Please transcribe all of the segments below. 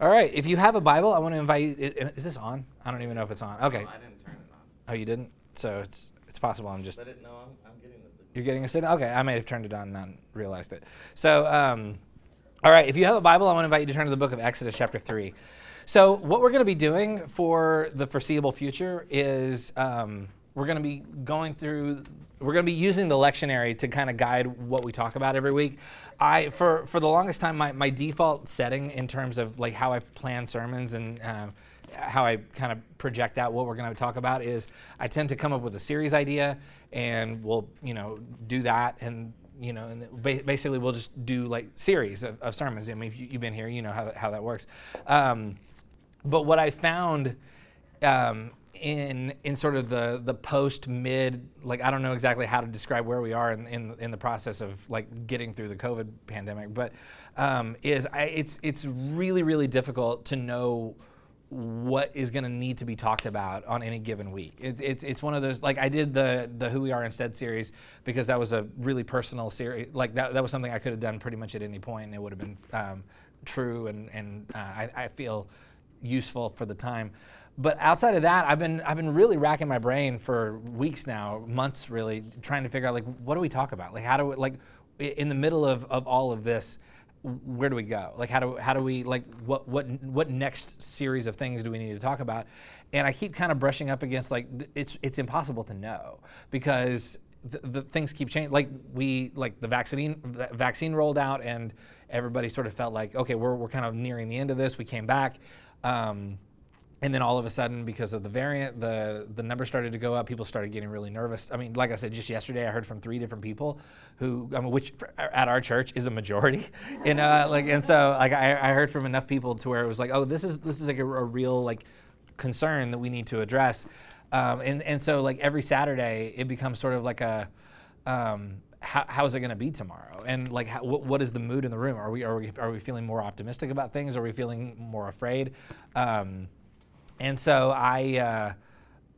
All right, if you have a Bible, I want to invite you. Is this on? I don't even know if it's on. Okay. No, I didn't turn it on. Oh, you didn't? So it's it's possible I'm just But it, no, I'm, I'm getting you're getting a signal. Okay, I may have turned it on and not realized it. So, um, all right, if you have a Bible, I want to invite you to turn to the book of Exodus, chapter three. So, what we're going to be doing for the foreseeable future is um, we're going to be going through. We're going to be using the lectionary to kind of guide what we talk about every week. I, for for the longest time, my, my default setting in terms of like how I plan sermons and uh, how I kind of project out what we're going to talk about is I tend to come up with a series idea and we'll, you know, do that and, you know, and basically we'll just do like series of, of sermons. I mean, if you, you've been here, you know how, how that works. Um, but what I found um, in in sort of the the post mid like I don't know exactly how to describe where we are in in, in the process of like getting through the COVID pandemic, but um, is I, it's it's really really difficult to know what is going to need to be talked about on any given week. It's, it's, it's one of those, like I did the, the Who We Are Instead series because that was a really personal series. Like that, that was something I could have done pretty much at any point and it would have been um, true and, and uh, I, I feel useful for the time. But outside of that, I've been I've been really racking my brain for weeks now, months really, trying to figure out like what do we talk about? Like how do we like in the middle of, of all of this, where do we go? Like how do how do we like what what what next series of things do we need to talk about? And I keep kind of brushing up against like it's it's impossible to know because the, the things keep changing. Like we like the vaccine the vaccine rolled out and everybody sort of felt like okay we're we're kind of nearing the end of this. We came back. Um, and then all of a sudden, because of the variant, the the numbers started to go up. People started getting really nervous. I mean, like I said, just yesterday, I heard from three different people, who I mean, which at our church is a majority, and uh, like, and so like I, I heard from enough people to where it was like, oh, this is this is like a, a real like concern that we need to address, um, and and so like every Saturday, it becomes sort of like a. Um, how, how is it going to be tomorrow? And like, how, what, what is the mood in the room? Are we, are we are we feeling more optimistic about things? Are we feeling more afraid? Um, and so I, uh,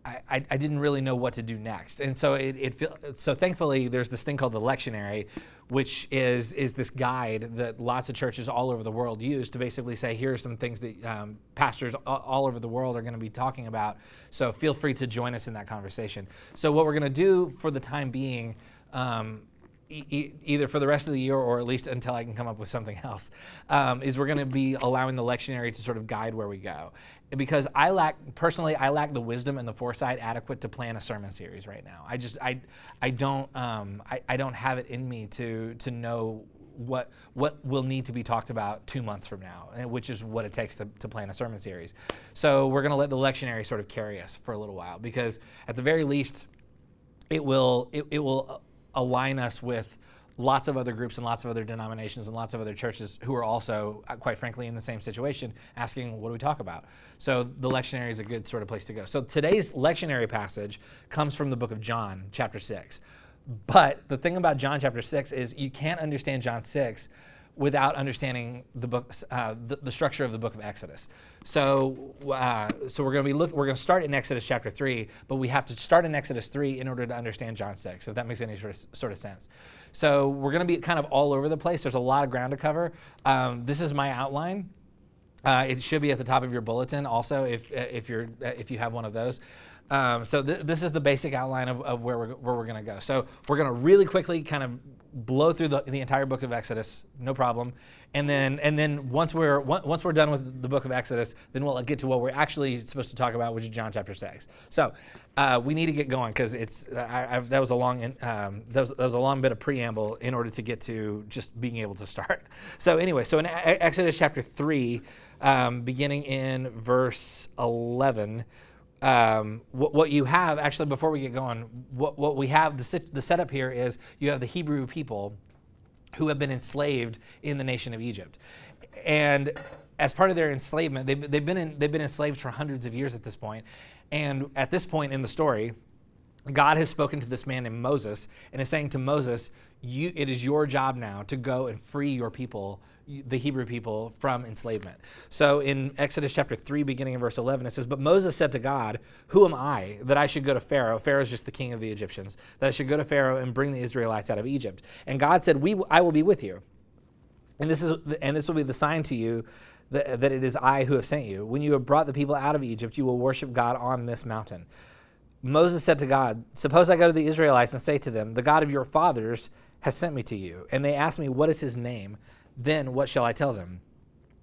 I, I, didn't really know what to do next. And so it, it feel, so thankfully there's this thing called the lectionary, which is is this guide that lots of churches all over the world use to basically say here are some things that um, pastors all over the world are going to be talking about. So feel free to join us in that conversation. So what we're going to do for the time being. Um, e- either for the rest of the year or at least until I can come up with something else, um, is we're going to be allowing the lectionary to sort of guide where we go. Because I lack, personally, I lack the wisdom and the foresight adequate to plan a sermon series right now. I just, I, I don't, um, I, I don't have it in me to, to know what what will need to be talked about two months from now, and which is what it takes to, to plan a sermon series. So we're going to let the lectionary sort of carry us for a little while, because at the very least, it will it, it will align us with lots of other groups and lots of other denominations and lots of other churches who are also uh, quite frankly in the same situation asking what do we talk about? So the lectionary is a good sort of place to go. So today's lectionary passage comes from the book of john chapter 6 but the thing about john chapter 6 is you can't understand john 6 without understanding the book, uh, the, the structure of the book of Exodus. So, uh, so we're going to be look, we're going to start in Exodus chapter three, but we have to start in Exodus three in order to understand John six. If that makes any sort of, sort of sense. So we're going to be kind of all over the place. There's a lot of ground to cover. Um, this is my outline. Uh, it should be at the top of your bulletin also if, if, you're, if you have one of those. Um, so th- this is the basic outline of, of where we're, where we're going to go. So we're going to really quickly kind of blow through the, the entire book of Exodus, no problem. And then, and then once we're on- once we're done with the book of Exodus, then we'll get to what we're actually supposed to talk about, which is John chapter six. So uh, we need to get going because it's I, that was a long um, that, was, that was a long bit of preamble in order to get to just being able to start. So anyway, so in Exodus chapter three, um, beginning in verse eleven um, what, what you have actually before we get going what, what we have the, sit, the setup here is you have the hebrew people who have been enslaved in the nation of egypt. And as part of their enslavement they've, they've, been in, they've been enslaved for hundreds of years at this point. And at this point in the story God has spoken to this man named Moses and is saying to Moses, you, it is your job now to go and free your people, the Hebrew people, from enslavement. So in Exodus chapter 3, beginning in verse 11, it says, But Moses said to God, Who am I that I should go to Pharaoh? Pharaoh is just the king of the Egyptians, that I should go to Pharaoh and bring the Israelites out of Egypt. And God said, we, I will be with you. And this, is, and this will be the sign to you that, that it is I who have sent you. When you have brought the people out of Egypt, you will worship God on this mountain. Moses said to God, Suppose I go to the Israelites and say to them, The God of your fathers has sent me to you. And they ask me, What is his name? Then what shall I tell them?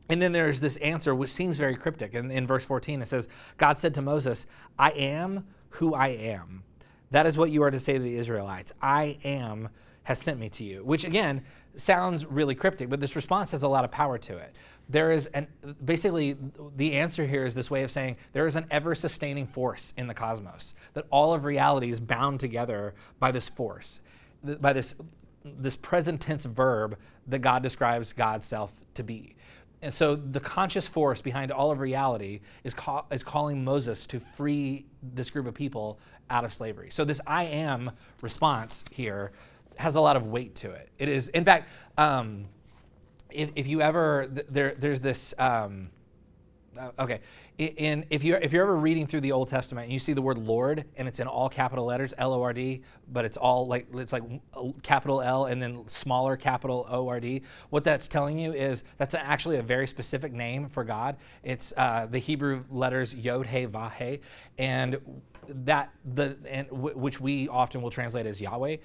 And then there's this answer which seems very cryptic. And in verse 14, it says, God said to Moses, I am who I am. That is what you are to say to the Israelites. I am has sent me to you, which again sounds really cryptic, but this response has a lot of power to it. There is an basically the answer here is this way of saying there is an ever sustaining force in the cosmos, that all of reality is bound together by this force, by this this present tense verb that God describes God's self to be. And so the conscious force behind all of reality is, call, is calling Moses to free this group of people out of slavery. So this I am response here has a lot of weight to it. It is, in fact, um, if, if you ever, there, there's this, um, uh, okay, in if you're if you're ever reading through the Old Testament and you see the word Lord and it's in all capital letters L O R D, but it's all like it's like capital L and then smaller capital O R D. What that's telling you is that's actually a very specific name for God. It's uh, the Hebrew letters Yod He Vah He, and that the and w- which we often will translate as Yahweh.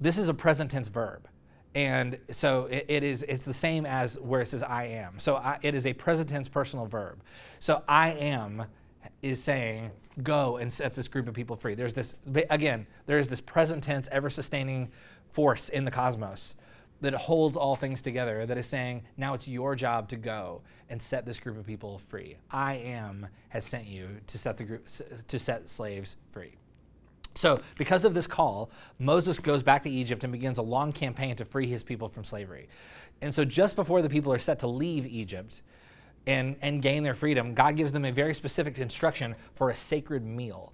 This is a present tense verb. And so it, it is, it's the same as where it says I am. So I, it is a present tense personal verb. So I am is saying, go and set this group of people free. There's this, again, there is this present tense, ever sustaining force in the cosmos that holds all things together that is saying, now it's your job to go and set this group of people free. I am has sent you to set the group, to set slaves free. So, because of this call, Moses goes back to Egypt and begins a long campaign to free his people from slavery. And so, just before the people are set to leave Egypt and, and gain their freedom, God gives them a very specific instruction for a sacred meal.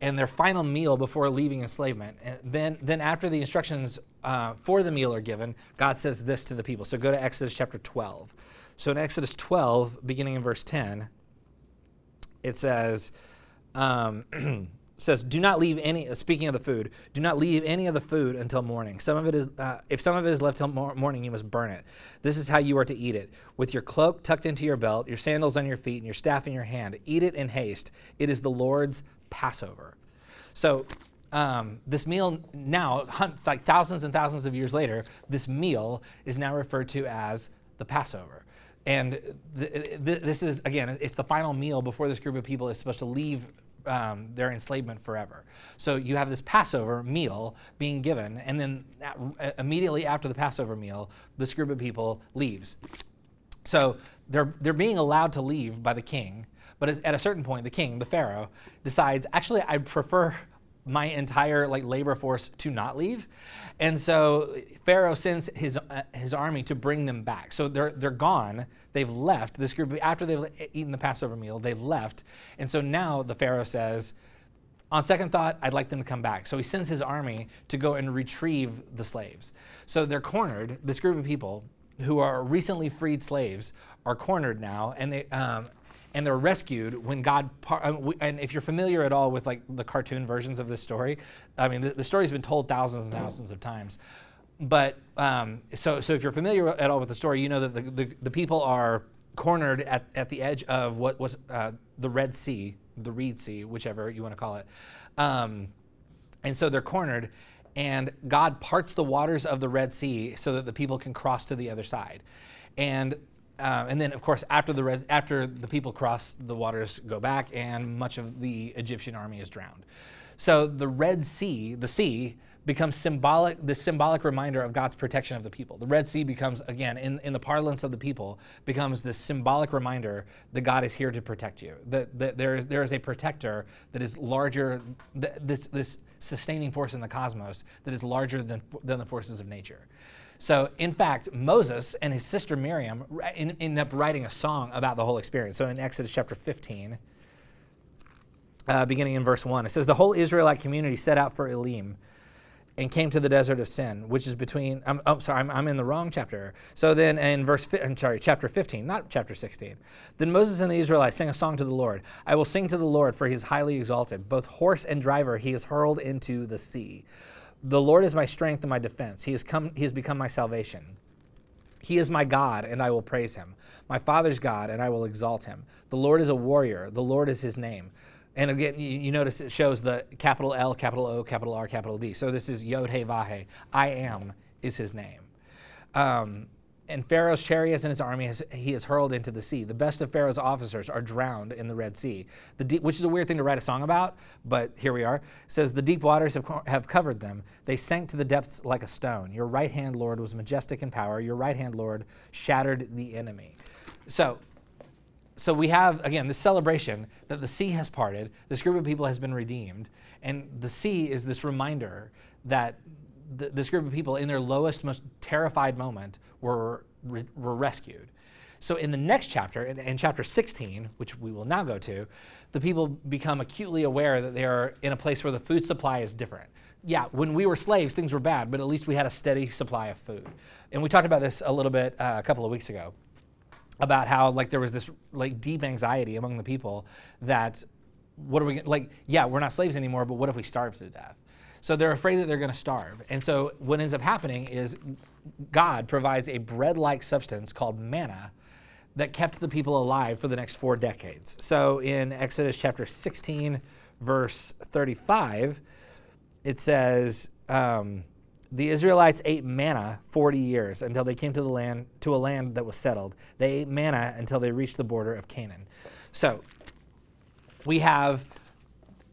And their final meal before leaving enslavement. And then, then after the instructions uh, for the meal are given, God says this to the people. So go to Exodus chapter 12. So in Exodus 12, beginning in verse 10, it says, um, says, "Do not leave any." Uh, speaking of the food, do not leave any of the food until morning. Some of it is, uh, if some of it is left till mor- morning, you must burn it. This is how you are to eat it: with your cloak tucked into your belt, your sandals on your feet, and your staff in your hand. Eat it in haste. It is the Lord's Passover. So. Um, this meal now, like thousands and thousands of years later, this meal is now referred to as the Passover. And th- th- this is, again, it's the final meal before this group of people is supposed to leave um, their enslavement forever. So you have this Passover meal being given, and then at, immediately after the Passover meal, this group of people leaves. So they're, they're being allowed to leave by the king, but at a certain point, the king, the Pharaoh, decides, actually, I prefer my entire like labor force to not leave, and so Pharaoh sends his uh, his army to bring them back. So they're they're gone. They've left this group after they've eaten the Passover meal. They've left, and so now the Pharaoh says, on second thought, I'd like them to come back. So he sends his army to go and retrieve the slaves. So they're cornered. This group of people who are recently freed slaves are cornered now, and they um, and they're rescued when God. Uh, and if you're familiar at all with like the cartoon versions of this story, I mean the, the story's been told thousands and thousands of times. But um, so so if you're familiar at all with the story, you know that the, the, the people are cornered at, at the edge of what was uh, the Red Sea, the Reed Sea, whichever you want to call it. Um, and so they're cornered, and God parts the waters of the Red Sea so that the people can cross to the other side. And um, and then, of course, after the after the people cross, the waters go back, and much of the Egyptian army is drowned. So the Red Sea, the sea, becomes symbolic, the symbolic reminder of God's protection of the people. The Red Sea becomes, again, in, in the parlance of the people, becomes this symbolic reminder that God is here to protect you. That, that there, is, there is a protector that is larger, this, this sustaining force in the cosmos that is larger than, than the forces of nature. So, in fact, Moses and his sister Miriam end up writing a song about the whole experience. So, in Exodus chapter 15, uh, beginning in verse 1, it says, The whole Israelite community set out for Elim and came to the desert of Sin, which is between. I'm, oh, sorry, I'm, I'm, in the wrong chapter. So then, in verse, I'm sorry, chapter 15, not chapter 16. Then Moses and the Israelites sang a song to the Lord. I will sing to the Lord, for he is highly exalted. Both horse and driver he is hurled into the sea. The Lord is my strength and my defense. He has come he has become my salvation. He is my God, and I will praise him. My Father's God, and I will exalt him. The Lord is a warrior. The Lord is his name. And again, you, you notice it shows the capital L, capital O, capital R, capital D. So this is Yod He Vahe. I am is his name. Um, and Pharaoh's chariots and his army has, he has hurled into the sea. The best of Pharaoh's officers are drowned in the Red Sea, the deep, which is a weird thing to write a song about, but here we are. It says, The deep waters have, have covered them. They sank to the depths like a stone. Your right hand, Lord, was majestic in power. Your right hand, Lord, shattered the enemy. So, so we have, again, this celebration that the sea has parted, this group of people has been redeemed, and the sea is this reminder that th- this group of people, in their lowest, most terrified moment, were, re- were rescued. So, in the next chapter, in, in chapter 16, which we will now go to, the people become acutely aware that they are in a place where the food supply is different. Yeah, when we were slaves, things were bad, but at least we had a steady supply of food. And we talked about this a little bit uh, a couple of weeks ago about how like there was this like deep anxiety among the people that what are we like yeah we're not slaves anymore but what if we starve to death so they're afraid that they're going to starve and so what ends up happening is god provides a bread-like substance called manna that kept the people alive for the next four decades so in exodus chapter 16 verse 35 it says um, the Israelites ate manna 40 years until they came to the land to a land that was settled. They ate manna until they reached the border of Canaan. So we have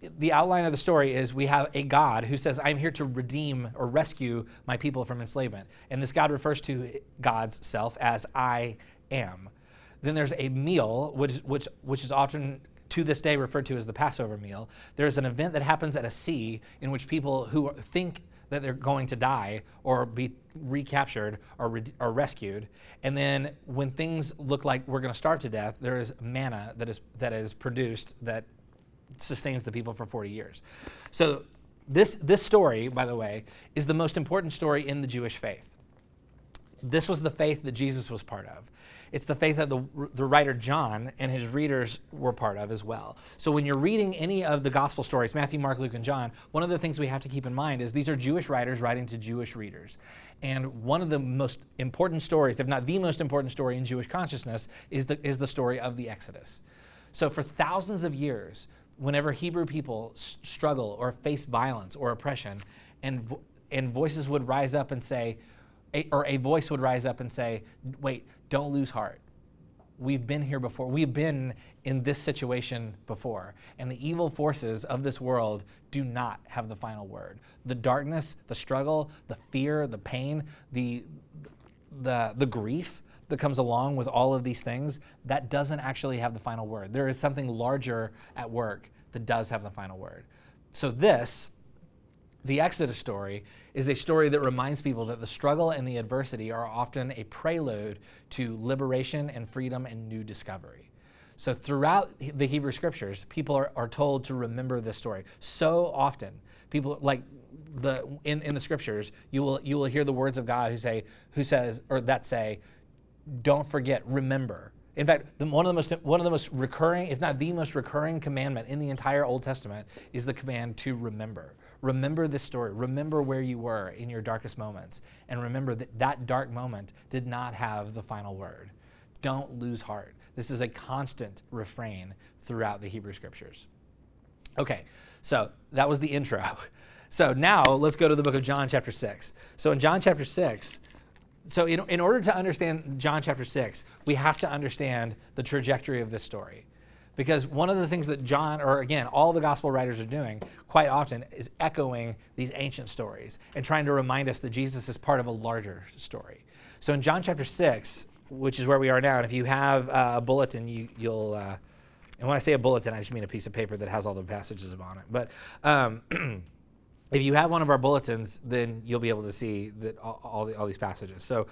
the outline of the story is we have a God who says, I'm here to redeem or rescue my people from enslavement. And this God refers to God's self as I am. Then there's a meal, which, which, which is often to this day referred to as the Passover meal. There's an event that happens at a sea in which people who think that they're going to die or be recaptured or, re- or rescued. And then when things look like we're going to starve to death, there is manna that is, that is produced that sustains the people for 40 years. So this, this story, by the way, is the most important story in the Jewish faith. This was the faith that Jesus was part of. It's the faith that the, the writer John and his readers were part of as well. So when you're reading any of the gospel stories, Matthew, Mark, Luke, and John, one of the things we have to keep in mind is these are Jewish writers writing to Jewish readers. And one of the most important stories, if not the most important story in Jewish consciousness, is the, is the story of the Exodus. So for thousands of years, whenever Hebrew people s- struggle or face violence or oppression, and, vo- and voices would rise up and say, a, or a voice would rise up and say, wait, don't lose heart. We've been here before. We've been in this situation before. And the evil forces of this world do not have the final word. The darkness, the struggle, the fear, the pain, the, the, the grief that comes along with all of these things, that doesn't actually have the final word. There is something larger at work that does have the final word. So, this, the Exodus story, is a story that reminds people that the struggle and the adversity are often a prelude to liberation and freedom and new discovery. So, throughout the Hebrew scriptures, people are, are told to remember this story. So often, people like the in, in the scriptures, you will you will hear the words of God who say who says or that say, don't forget, remember. In fact, one of the most one of the most recurring, if not the most recurring commandment in the entire Old Testament is the command to remember. Remember this story. Remember where you were in your darkest moments, and remember that that dark moment did not have the final word. Don't lose heart. This is a constant refrain throughout the Hebrew Scriptures. Okay, so that was the intro. So now let's go to the book of John, chapter 6. So in John chapter 6, so in, in order to understand John chapter 6, we have to understand the trajectory of this story. Because one of the things that John, or again, all the gospel writers are doing quite often is echoing these ancient stories and trying to remind us that Jesus is part of a larger story. So in John chapter 6, which is where we are now, and if you have uh, a bulletin, you, you'll, uh, and when I say a bulletin, I just mean a piece of paper that has all the passages on it. But um, if you have one of our bulletins, then you'll be able to see that all, all, the, all these passages. So,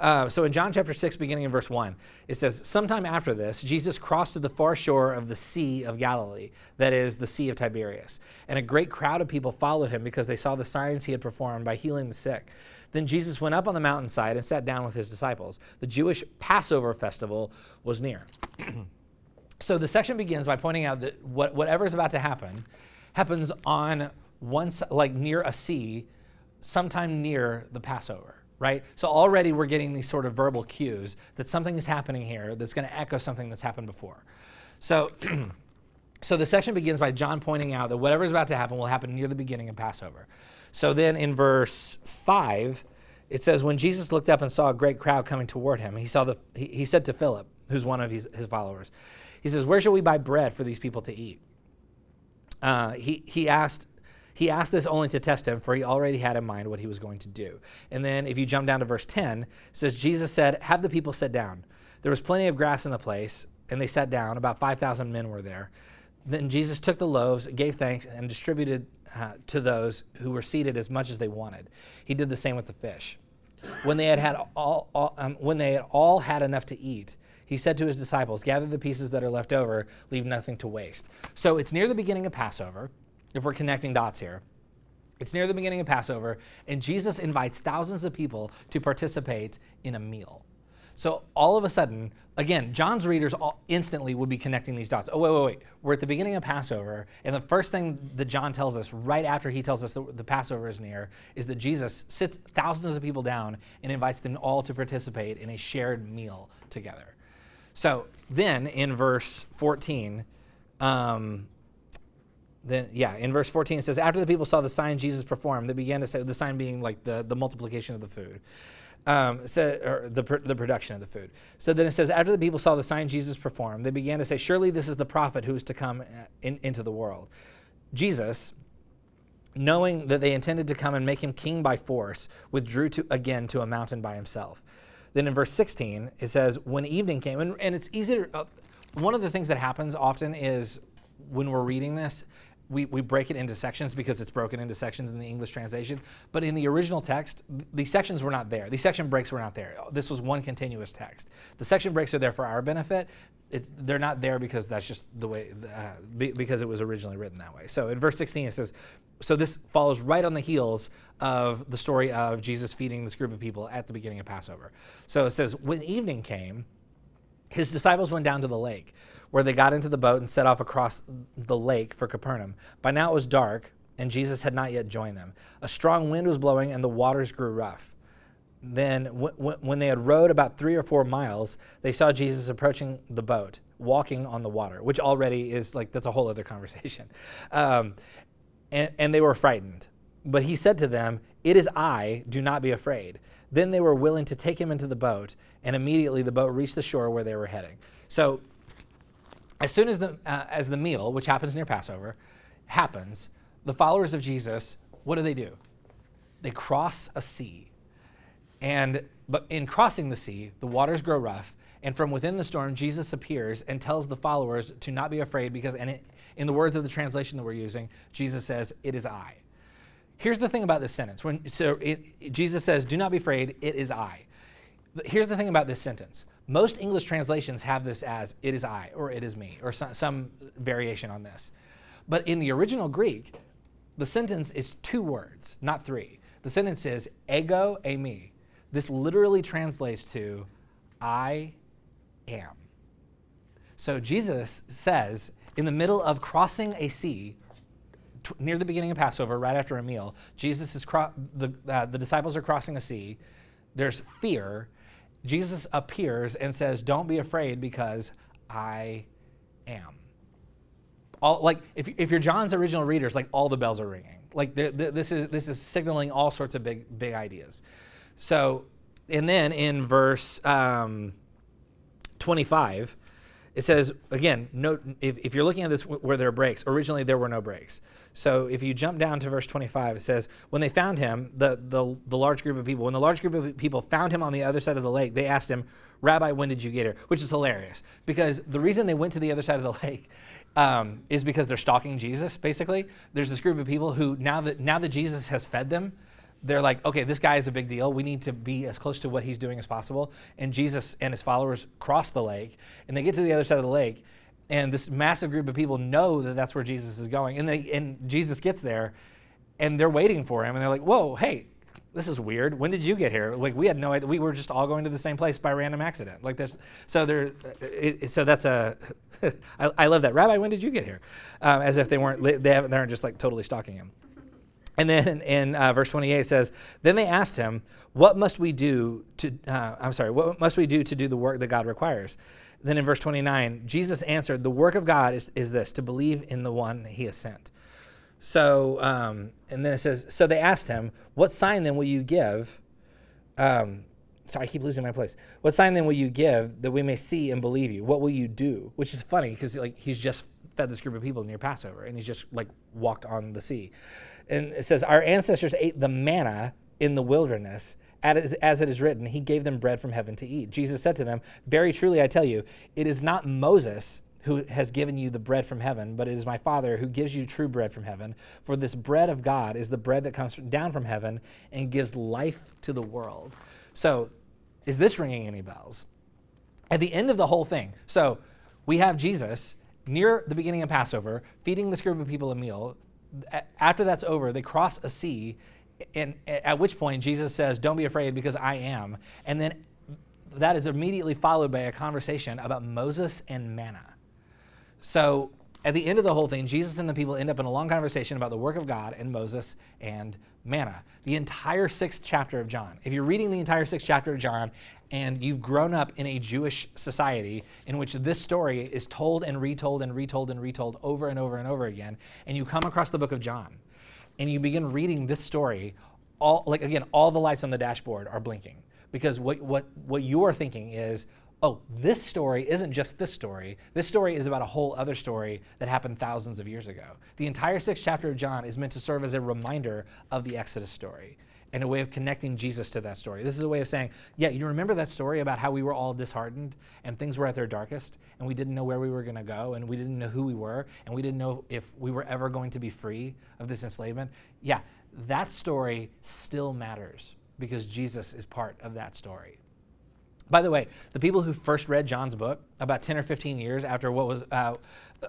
uh, so in John chapter 6, beginning in verse 1, it says, Sometime after this, Jesus crossed to the far shore of the Sea of Galilee, that is, the Sea of Tiberias. And a great crowd of people followed him because they saw the signs he had performed by healing the sick. Then Jesus went up on the mountainside and sat down with his disciples. The Jewish Passover festival was near. so the section begins by pointing out that what, whatever is about to happen happens on once like near a sea sometime near the passover right? So already we're getting these sort of verbal cues that something is happening here that's going to echo something that's happened before. So, so the section begins by John pointing out that whatever is about to happen will happen near the beginning of Passover. So then in verse 5, it says, When Jesus looked up and saw a great crowd coming toward him, he, saw the, he, he said to Philip, who's one of his, his followers, he says, Where shall we buy bread for these people to eat? Uh, he, he asked he asked this only to test him, for he already had in mind what he was going to do. And then if you jump down to verse 10, it says, Jesus said, Have the people sit down. There was plenty of grass in the place, and they sat down. About 5,000 men were there. Then Jesus took the loaves, gave thanks, and distributed uh, to those who were seated as much as they wanted. He did the same with the fish. When they had had all, all um, when they had all had enough to eat, he said to his disciples, "Gather the pieces that are left over, leave nothing to waste." So it's near the beginning of Passover if we're connecting dots here. It's near the beginning of Passover, and Jesus invites thousands of people to participate in a meal. So all of a sudden, again, John's readers instantly would be connecting these dots. Oh, wait, wait, wait. We're at the beginning of Passover, and the first thing that John tells us right after he tells us that the Passover is near is that Jesus sits thousands of people down and invites them all to participate in a shared meal together. So then in verse 14, um, then yeah, in verse 14 it says, after the people saw the sign Jesus performed, they began to say the sign being like the, the multiplication of the food. Um, so, or the, the production of the food. So then it says, after the people saw the sign Jesus performed, they began to say, Surely this is the prophet who is to come uh, in, into the world. Jesus, knowing that they intended to come and make him king by force, withdrew to, again to a mountain by himself. Then in verse 16, it says, When evening came, and, and it's easy to, uh, one of the things that happens often is when we're reading this, we, we break it into sections because it's broken into sections in the English translation. But in the original text, these sections were not there. These section breaks were not there. This was one continuous text. The section breaks are there for our benefit. It's, they're not there because that's just the way, uh, be, because it was originally written that way. So in verse 16, it says, so this follows right on the heels of the story of Jesus feeding this group of people at the beginning of Passover. So it says, when evening came, his disciples went down to the lake where they got into the boat and set off across the lake for Capernaum. By now it was dark, and Jesus had not yet joined them. A strong wind was blowing, and the waters grew rough. Then, when they had rowed about three or four miles, they saw Jesus approaching the boat, walking on the water, which already is like, that's a whole other conversation. Um, and, and they were frightened. But he said to them, It is I, do not be afraid. Then they were willing to take him into the boat, and immediately the boat reached the shore where they were heading. So as soon as the, uh, as the meal, which happens near Passover, happens, the followers of Jesus, what do they do? They cross a sea. And but in crossing the sea, the waters grow rough, and from within the storm, Jesus appears and tells the followers to not be afraid because, and it, in the words of the translation that we're using, Jesus says, It is I. Here's the thing about this sentence. When, so it, Jesus says, Do not be afraid, it is I. Here's the thing about this sentence most English translations have this as it is I or it is me or some, some variation on this. But in the original Greek, the sentence is two words, not three. The sentence is ego eimi. This literally translates to I am. So Jesus says, in the middle of crossing a sea, t- near the beginning of Passover, right after a meal, Jesus is cro- the, uh, the disciples are crossing a sea. There's fear, Jesus appears and says, Don't be afraid because I am. All, like if, if you're John's original readers, like all the bells are ringing. Like this is this is signaling all sorts of big big ideas. So, and then in verse um, 25, it says again, note if, if you're looking at this where there are breaks, originally there were no breaks. So if you jump down to verse 25, it says, When they found him, the, the, the large group of people, when the large group of people found him on the other side of the lake, they asked him, Rabbi, when did you get here? Which is hilarious because the reason they went to the other side of the lake um, is because they're stalking Jesus, basically. There's this group of people who, now that, now that Jesus has fed them, they're like, okay, this guy is a big deal. We need to be as close to what he's doing as possible. And Jesus and his followers cross the lake, and they get to the other side of the lake, and this massive group of people know that that's where Jesus is going. And, they, and Jesus gets there, and they're waiting for him, and they're like, whoa, hey, this is weird. When did you get here? Like we had no idea. We were just all going to the same place by random accident. Like there's so there. So that's a. I, I love that. Rabbi, when did you get here? Um, as if they weren't. They, haven't, they aren't just like totally stalking him. And then in uh, verse 28 it says, Then they asked him, What must we do to, uh, I'm sorry, what must we do to do the work that God requires? Then in verse 29, Jesus answered, The work of God is, is this, to believe in the one he has sent. So, um, and then it says, So they asked him, What sign then will you give? Um, sorry, I keep losing my place. What sign then will you give that we may see and believe you? What will you do? Which is funny because like he's just fed this group of people near Passover and he's just like walked on the sea. And it says, Our ancestors ate the manna in the wilderness. As, it is written, he gave them bread from heaven to eat. Jesus said to them, Very truly I tell you, it is not Moses who has given you the bread from heaven, but it is my Father who gives you true bread from heaven. For this bread of God is the bread that comes down from heaven and gives life to the world. So, is this ringing any bells? At the end of the whole thing, so we have Jesus near the beginning of Passover feeding this group of people a meal. After that's over, they cross a sea and at which point Jesus says, Don't be afraid because I am. And then that is immediately followed by a conversation about Moses and manna. So at the end of the whole thing, Jesus and the people end up in a long conversation about the work of God and Moses and manna. The entire sixth chapter of John. If you're reading the entire sixth chapter of John and you've grown up in a Jewish society in which this story is told and retold and retold and retold over and over and over again, and you come across the book of John and you begin reading this story, all like again, all the lights on the dashboard are blinking because what what what you're thinking is, oh, this story isn't just this story. This story is about a whole other story that happened thousands of years ago. The entire sixth chapter of John is meant to serve as a reminder of the Exodus story and a way of connecting Jesus to that story. This is a way of saying, yeah, you remember that story about how we were all disheartened and things were at their darkest and we didn't know where we were going to go and we didn't know who we were and we didn't know if we were ever going to be free of this enslavement. Yeah, that story still matters because Jesus is part of that story. By the way, the people who first read John's book about 10 or 15 years after what was, uh,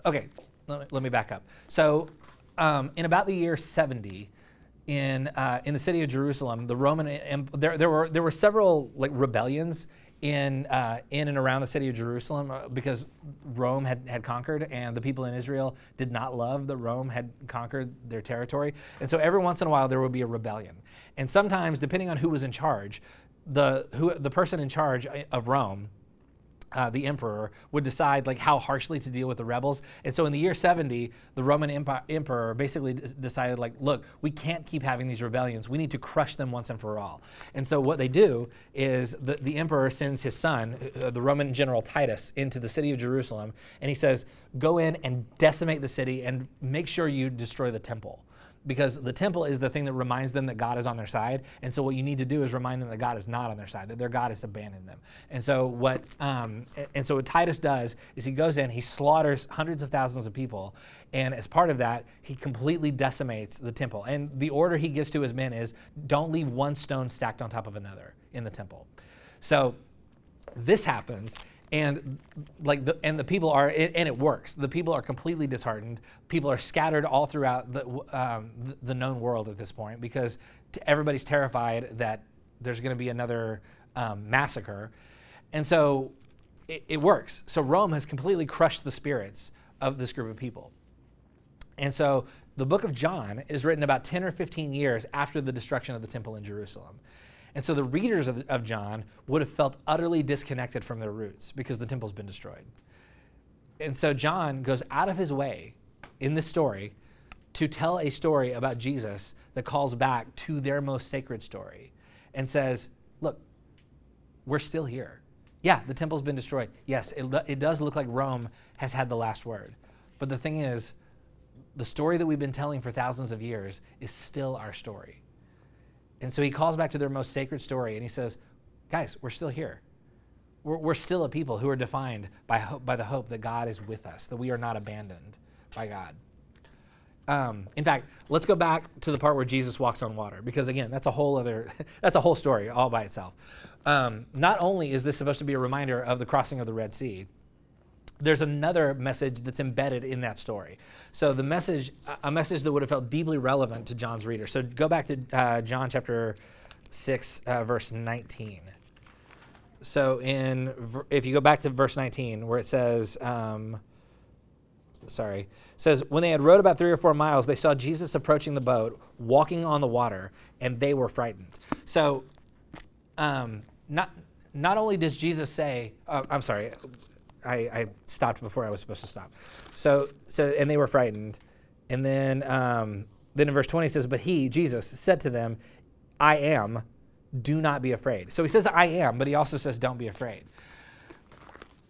okay, let me, let me, back up. So, um, in about the year 70, in uh, in the city of Jerusalem, the Roman there there were there were several like rebellions in uh, in and around the city of Jerusalem uh, because Rome had, had conquered and the people in Israel did not love that Rome had conquered their territory, and so every once in a while there would be a rebellion, and sometimes depending on who was in charge, the who the person in charge uh, of Rome uh, the emperor would decide like how harshly to deal with the rebels. And so in the year 70 the roman emperor basically d- decided like look we can't keep having these rebellions. We need to crush them once and for all. And so what they do is the, the emperor sends his son uh, the roman general titus into the city of jerusalem and he says go in and decimate the city and make sure you destroy the temple because the temple is the thing that reminds them that God is on their side. And so what you need to do is remind them that God is not on their side, that their God has abandoned them. And so what um, and so what Titus does is he goes in, he slaughters hundreds of thousands of people, and as part of that, he completely decimates the temple. And the order he gives to his men is don't leave one stone stacked on top of another in the temple. So this happens and like the, and the people are and it works. The people are completely disheartened. People are scattered all throughout the, um, the, known world at this point because everybody's terrified that there's going to be another um, massacre. And so it, it works. So rome has completely crushed the spirits of this group of people. And so the book of john is written about 10 or 15 years after the destruction of the temple in jerusalem and so the readers of, of John would have felt utterly disconnected from their roots because the temple's been destroyed. And so John goes out of his way in this story to tell a story about Jesus that calls back to their most sacred story and says, Look, we're still here. Yeah, the temple's been destroyed. Yes, it, it does look like Rome has had the last word. But the thing is, the story that we've been telling for thousands of years is still our story. And so he calls back to their most sacred story and he says, Guys, we're still here. We're, we're still a people who are defined by, hope, by the hope that God is with us, that we are not abandoned by God. Um, in fact, let's go back to the part where Jesus walks on water, because again, that's a whole other, that's a whole story all by itself. Um, not only is this supposed to be a reminder of the crossing of the Red Sea, there's another message that's embedded in that story. So the message, a message that would have felt deeply relevant to John's reader. So go back to uh, John chapter six, uh, verse 19. So in, if you go back to verse 19, where it says, um, sorry, says, When they had rowed about three or four miles, they saw Jesus approaching the boat, walking on the water, and they were frightened. So, um, not, not only does Jesus say, uh, I'm sorry, I, I, stopped before I was supposed to stop. So, so and they were frightened. And then, um, then in verse 20 it says, But he, Jesus, said to them, I am, do not be afraid. So he says, I am, but he also says, Don't be afraid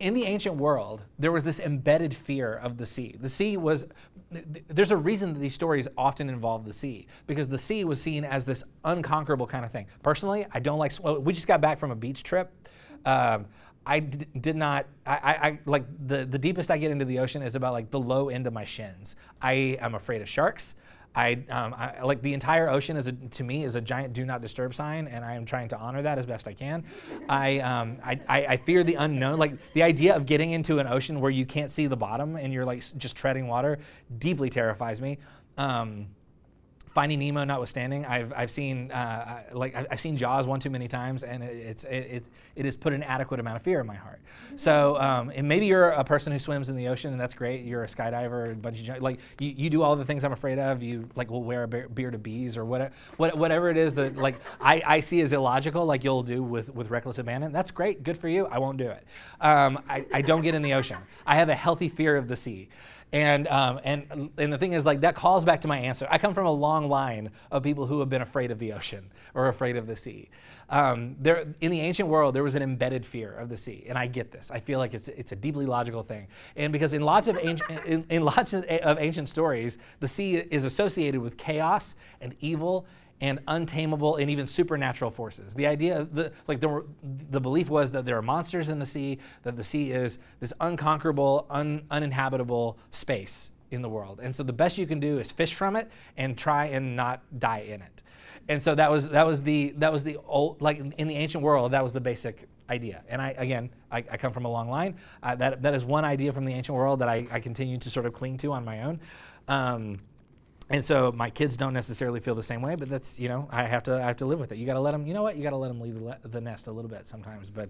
in the ancient world, there was this embedded fear of the sea. The sea was, there's a reason that these stories often involve the sea, because the sea was seen as this unconquerable kind of thing. Personally, I don't like, well, we just got back from a beach trip. Um, I d- did not, I, I, I, like, the, the deepest I get into the ocean is about like the low end of my shins. I am afraid of sharks. I, um, I, like the entire ocean is a, to me is a giant do not disturb sign, and I am trying to honor that as best I can. I, um, I, I, I, fear the unknown. Like the idea of getting into an ocean where you can't see the bottom and you're like just treading water deeply terrifies me. Um, Finding Nemo notwithstanding, I've, I've seen uh, like I've seen Jaws one too many times, and it, it's it, it, it has put an adequate amount of fear in my heart. So, um, and maybe you're a person who swims in the ocean, and that's great. You're a skydiver, bungee jump, like you, you do all the things I'm afraid of. You like will wear a beard of bees or whatever whatever it is that like I, I see as illogical, like you'll do with with reckless abandon. That's great, good for you. I won't do it. Um, I, I don't get in the ocean. I have a healthy fear of the sea. And, um, and, and the thing is, like, that calls back to my answer. I come from a long line of people who have been afraid of the ocean or afraid of the sea. Um, there, in the ancient world, there was an embedded fear of the sea, and I get this. I feel like it's, it's a deeply logical thing. And because in lots of ancient, in, in lots of ancient stories, the sea is associated with chaos and evil and untamable and even supernatural forces. The idea, the, like the, the belief was that there are monsters in the sea, that the sea is this unconquerable, un, uninhabitable space in the world. And so the best you can do is fish from it and try and not die in it. And so that was that was the that was the old like in the ancient world that was the basic idea. And I again I, I come from a long line. Uh, that that is one idea from the ancient world that I, I continue to sort of cling to on my own. Um, and so my kids don't necessarily feel the same way, but that's you know I have to I have to live with it. You got to let them. You know what? You got to let them leave the, le- the, nest a little bit sometimes, but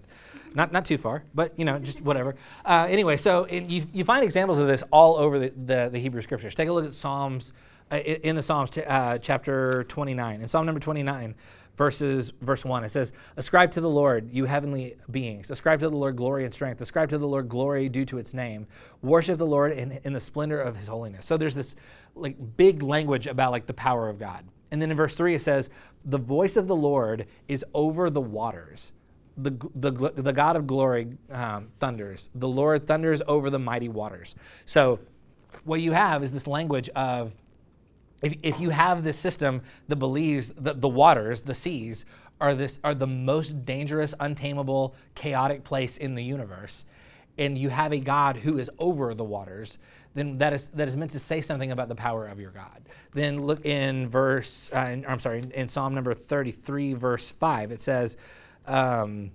not not too far. But you know just whatever. Uh, anyway, so you you find examples of this all over the, the, the Hebrew scriptures. Take a look at Psalms uh, in the Psalms uh, chapter 29. In Psalm number 29, verses verse 1 it says ascribe to the lord you heavenly beings. Ascribe to the lord glory and strength. Ascribe to the lord glory due to its name. Worship the lord in, in the splendor of his holiness. So there's this like big language about like the power of god. And then in verse 3 it says the voice of the lord is over the waters. The, the, the god of glory um, thunders. The lord thunders over the mighty waters. So what you have is this language of if, if you have this system that believes that the waters, the seas, are, this, are the most dangerous, untamable, chaotic place in the universe, and you have a God who is over the waters, then that is, that is meant to say something about the power of your God. Then look in verse, uh, in, I'm sorry, in Psalm number 33, verse 5, it says, um,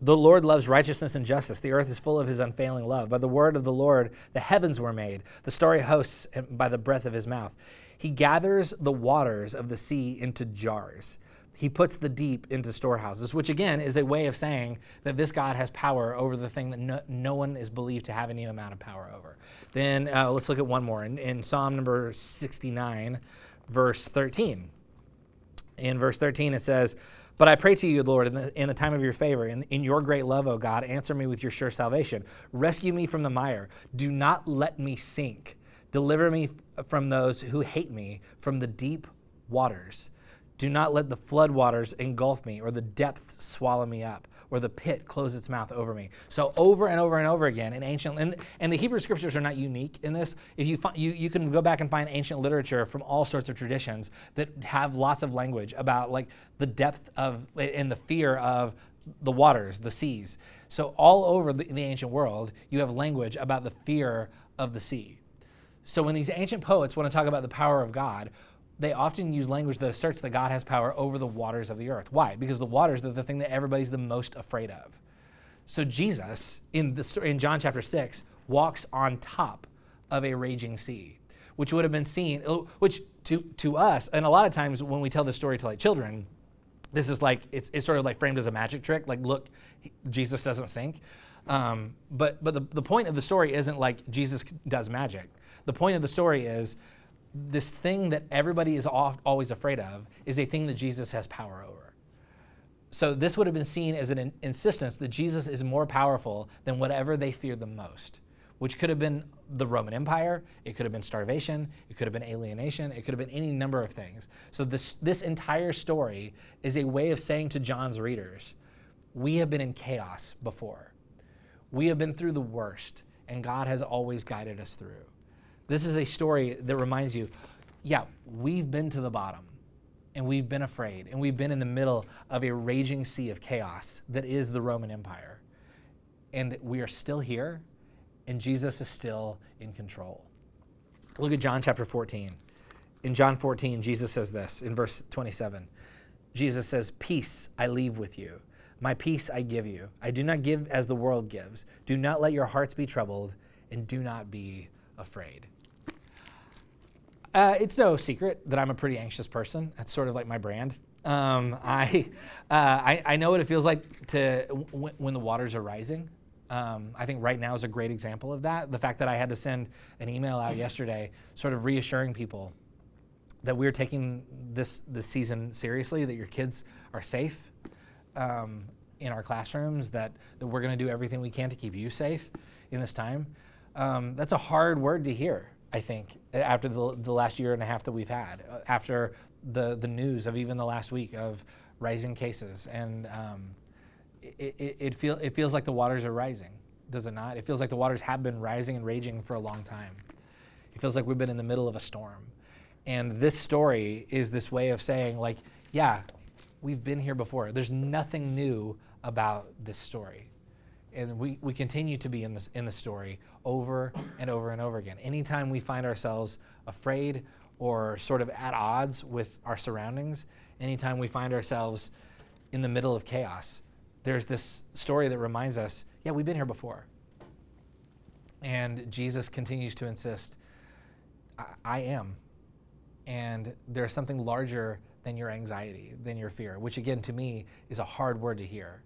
the Lord loves righteousness and justice. The earth is full of his unfailing love. By the word of the Lord, the heavens were made, the starry hosts by the breath of his mouth. He gathers the waters of the sea into jars. He puts the deep into storehouses, which again is a way of saying that this God has power over the thing that no, no one is believed to have any amount of power over. Then uh, let's look at one more in, in Psalm number 69, verse 13. In verse 13, it says, but I pray to you, Lord, in the, in the time of your favor, in, in your great love, O God, answer me with your sure salvation. Rescue me from the mire. Do not let me sink. Deliver me from those who hate me, from the deep waters. Do not let the flood waters engulf me, or the depths swallow me up, or the pit close its mouth over me. So over and over and over again in ancient and, and the Hebrew scriptures are not unique in this. If you find, you you can go back and find ancient literature from all sorts of traditions that have lots of language about like the depth of and the fear of the waters, the seas. So all over the, the ancient world, you have language about the fear of the sea. So when these ancient poets want to talk about the power of God, they often use language that asserts that God has power over the waters of the earth. Why? Because the waters are the thing that everybody's the most afraid of. So Jesus, in, the story, in John chapter 6, walks on top of a raging sea, which would have been seen, oh, which to, to us, and a lot of times when we tell this story to like children, this is like, it's, it's sort of like framed as a magic trick. Like, look, Jesus doesn't sink. Um, but but the, the point of the story isn't like Jesus does magic. The point of the story is this thing that everybody is always afraid of is a thing that Jesus has power over. So this would have been seen as an insistence that Jesus is more powerful than whatever they feared the most, which could have been the Roman Empire, it could have been starvation, it could have been alienation, it could have been any number of things. So this this entire story is a way of saying to John's readers, we have been in chaos before. We have been through the worst, and God has always guided us through. This is a story that reminds you, yeah, we've been to the bottom and we've been afraid and we've been in the middle of a raging sea of chaos that is the Roman Empire. And we are still here and Jesus is still in control. Look at John chapter 14. In John 14, Jesus says this in verse 27. Jesus says, Peace I leave with you. My peace I give you. I do not give as the world gives. Do not let your hearts be troubled, and do not be afraid. Uh, it's no secret that I'm a pretty anxious person. That's sort of like my brand. Um, I, uh, I, I know what it feels like to w- when the waters are rising. Um, I think right now is a great example of that. The fact that I had to send an email out yesterday, sort of reassuring people that we're taking this this season seriously, that your kids are safe um, in our classrooms, that, that we're going to do everything we can to keep you safe in this time. Um, that's a hard word to hear. I think, after the, the last year and a half that we've had, uh, after the, the news of even the last week of rising cases. And um, it, it, it, feel, it feels like the waters are rising, does it not? It feels like the waters have been rising and raging for a long time. It feels like we've been in the middle of a storm. And this story is this way of saying, like, yeah, we've been here before. There's nothing new about this story and we, we continue to be in this in the story over and over and over again. Anytime we find ourselves afraid or sort of at odds with our surroundings, anytime we find ourselves in the middle of chaos, there's this story that reminds us, yeah, we've been here before. And Jesus continues to insist, I, I am. And there's something larger than your anxiety, than your fear, which again to me is a hard word to hear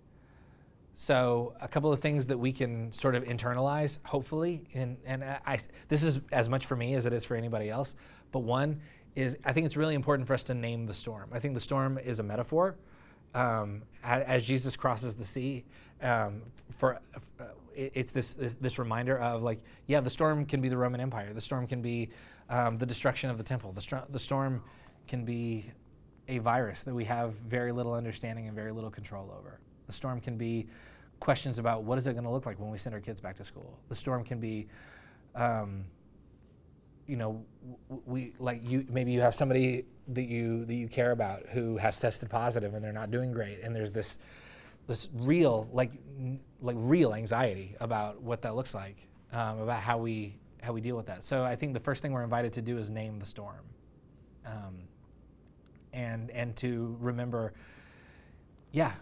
so a couple of things that we can sort of internalize, hopefully, and and I, this is as much for me as it is for anybody else. But one is I think it's really important for us to name the storm. I think the storm is a metaphor. Um, as Jesus crosses the sea, um, for uh, it's this, this, this reminder of like, yeah, the storm can be the Roman Empire. The storm can be um, the destruction of the temple. The, str- the storm can be a virus that we have very little understanding and very little control over. The storm can be questions about what is it going to look like when we send our kids back to school. The storm can be, um, you know, we like you. Maybe you have somebody that you that you care about who has tested positive and they're not doing great, and there's this this real like like real anxiety about what that looks like, um, about how we how we deal with that. So I think the first thing we're invited to do is name the storm, um, and and to remember, yeah,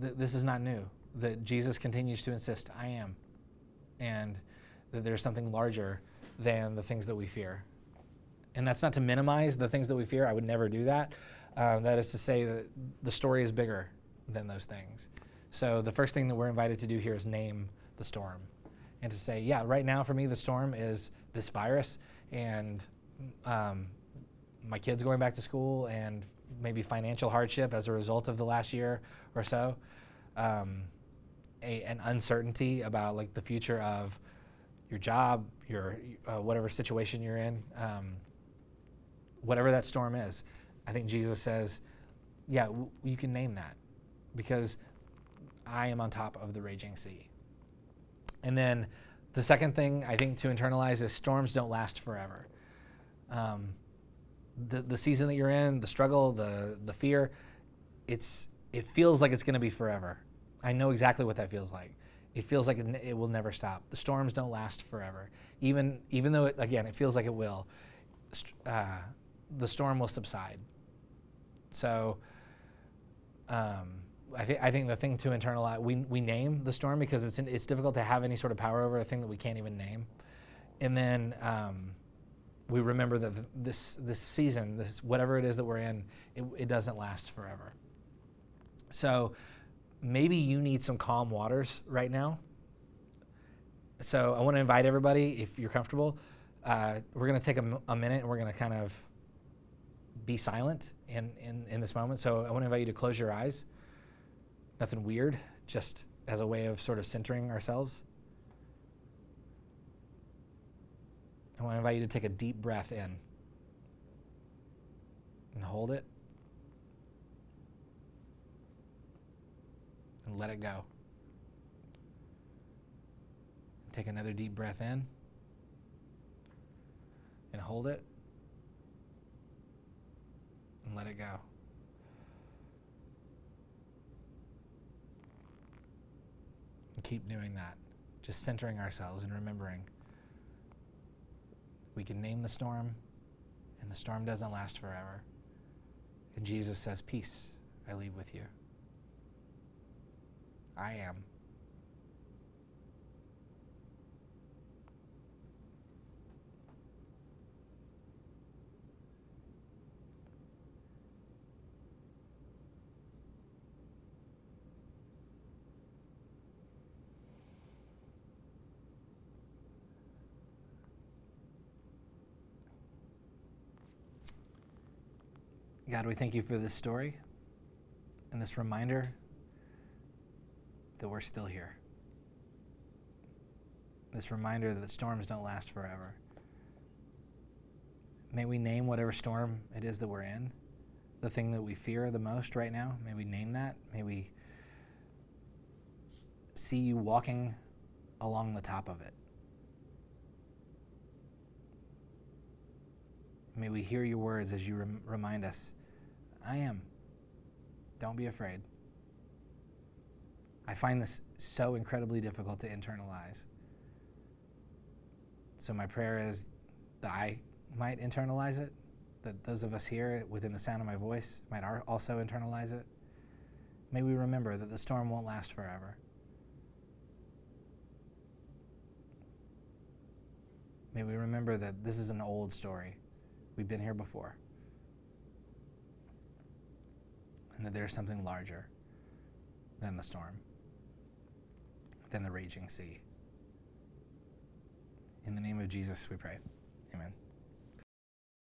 th- this is not new. That Jesus continues to insist, I am. And that there's something larger than the things that we fear. And that's not to minimize the things that we fear. I would never do that. Um, that is to say that the story is bigger than those things. So the first thing that we're invited to do here is name the storm. And to say, yeah, right now for me, the storm is this virus and um, my kids going back to school and maybe financial hardship as a result of the last year or so, um, a, an uncertainty about like the future of your job, your uh, whatever situation you're in, um, whatever that storm is. I think Jesus says, yeah, w- you can name that because I am on top of the raging sea. And then the second thing I think to internalize is storms don't last forever. Um, the, the season that you're in, the struggle, the, the fear, it's, it feels like it's going to be forever. I know exactly what that feels like. It feels like it, it, will never stop. The storms don't last forever. Even, even though, it, again, it feels like it will, uh, the storm will subside. So um, I, th- I think the thing to internalize, we, we name the storm because it's, in, it's difficult to have any sort of power over a thing that we can't even name. And then um, we remember that this this season, this whatever it is that we're in, it, it doesn't last forever. So maybe you need some calm waters right now. so I want to invite everybody, if you're comfortable, uh, we're going to take a minute and we're going to kind of be silent in, in, in this moment. So I want to invite you to close your eyes. Nothing weird, just as a way of sort of centering ourselves. I want to invite you to take a deep breath in. And hold it. And let it go. Take another deep breath in. And hold it. And let it go. And keep doing that, just centering ourselves and remembering we can name the storm, and the storm doesn't last forever. And Jesus says, Peace I leave with you. I am. God, we thank you for this story and this reminder that we're still here. This reminder that storms don't last forever. May we name whatever storm it is that we're in, the thing that we fear the most right now. May we name that. May we see you walking along the top of it. May we hear your words as you rem- remind us I am. Don't be afraid. I find this so incredibly difficult to internalize. So, my prayer is that I might internalize it, that those of us here within the sound of my voice might also internalize it. May we remember that the storm won't last forever. May we remember that this is an old story. We've been here before. And that there's something larger than the storm, than the raging sea. In the name of Jesus, we pray. Amen.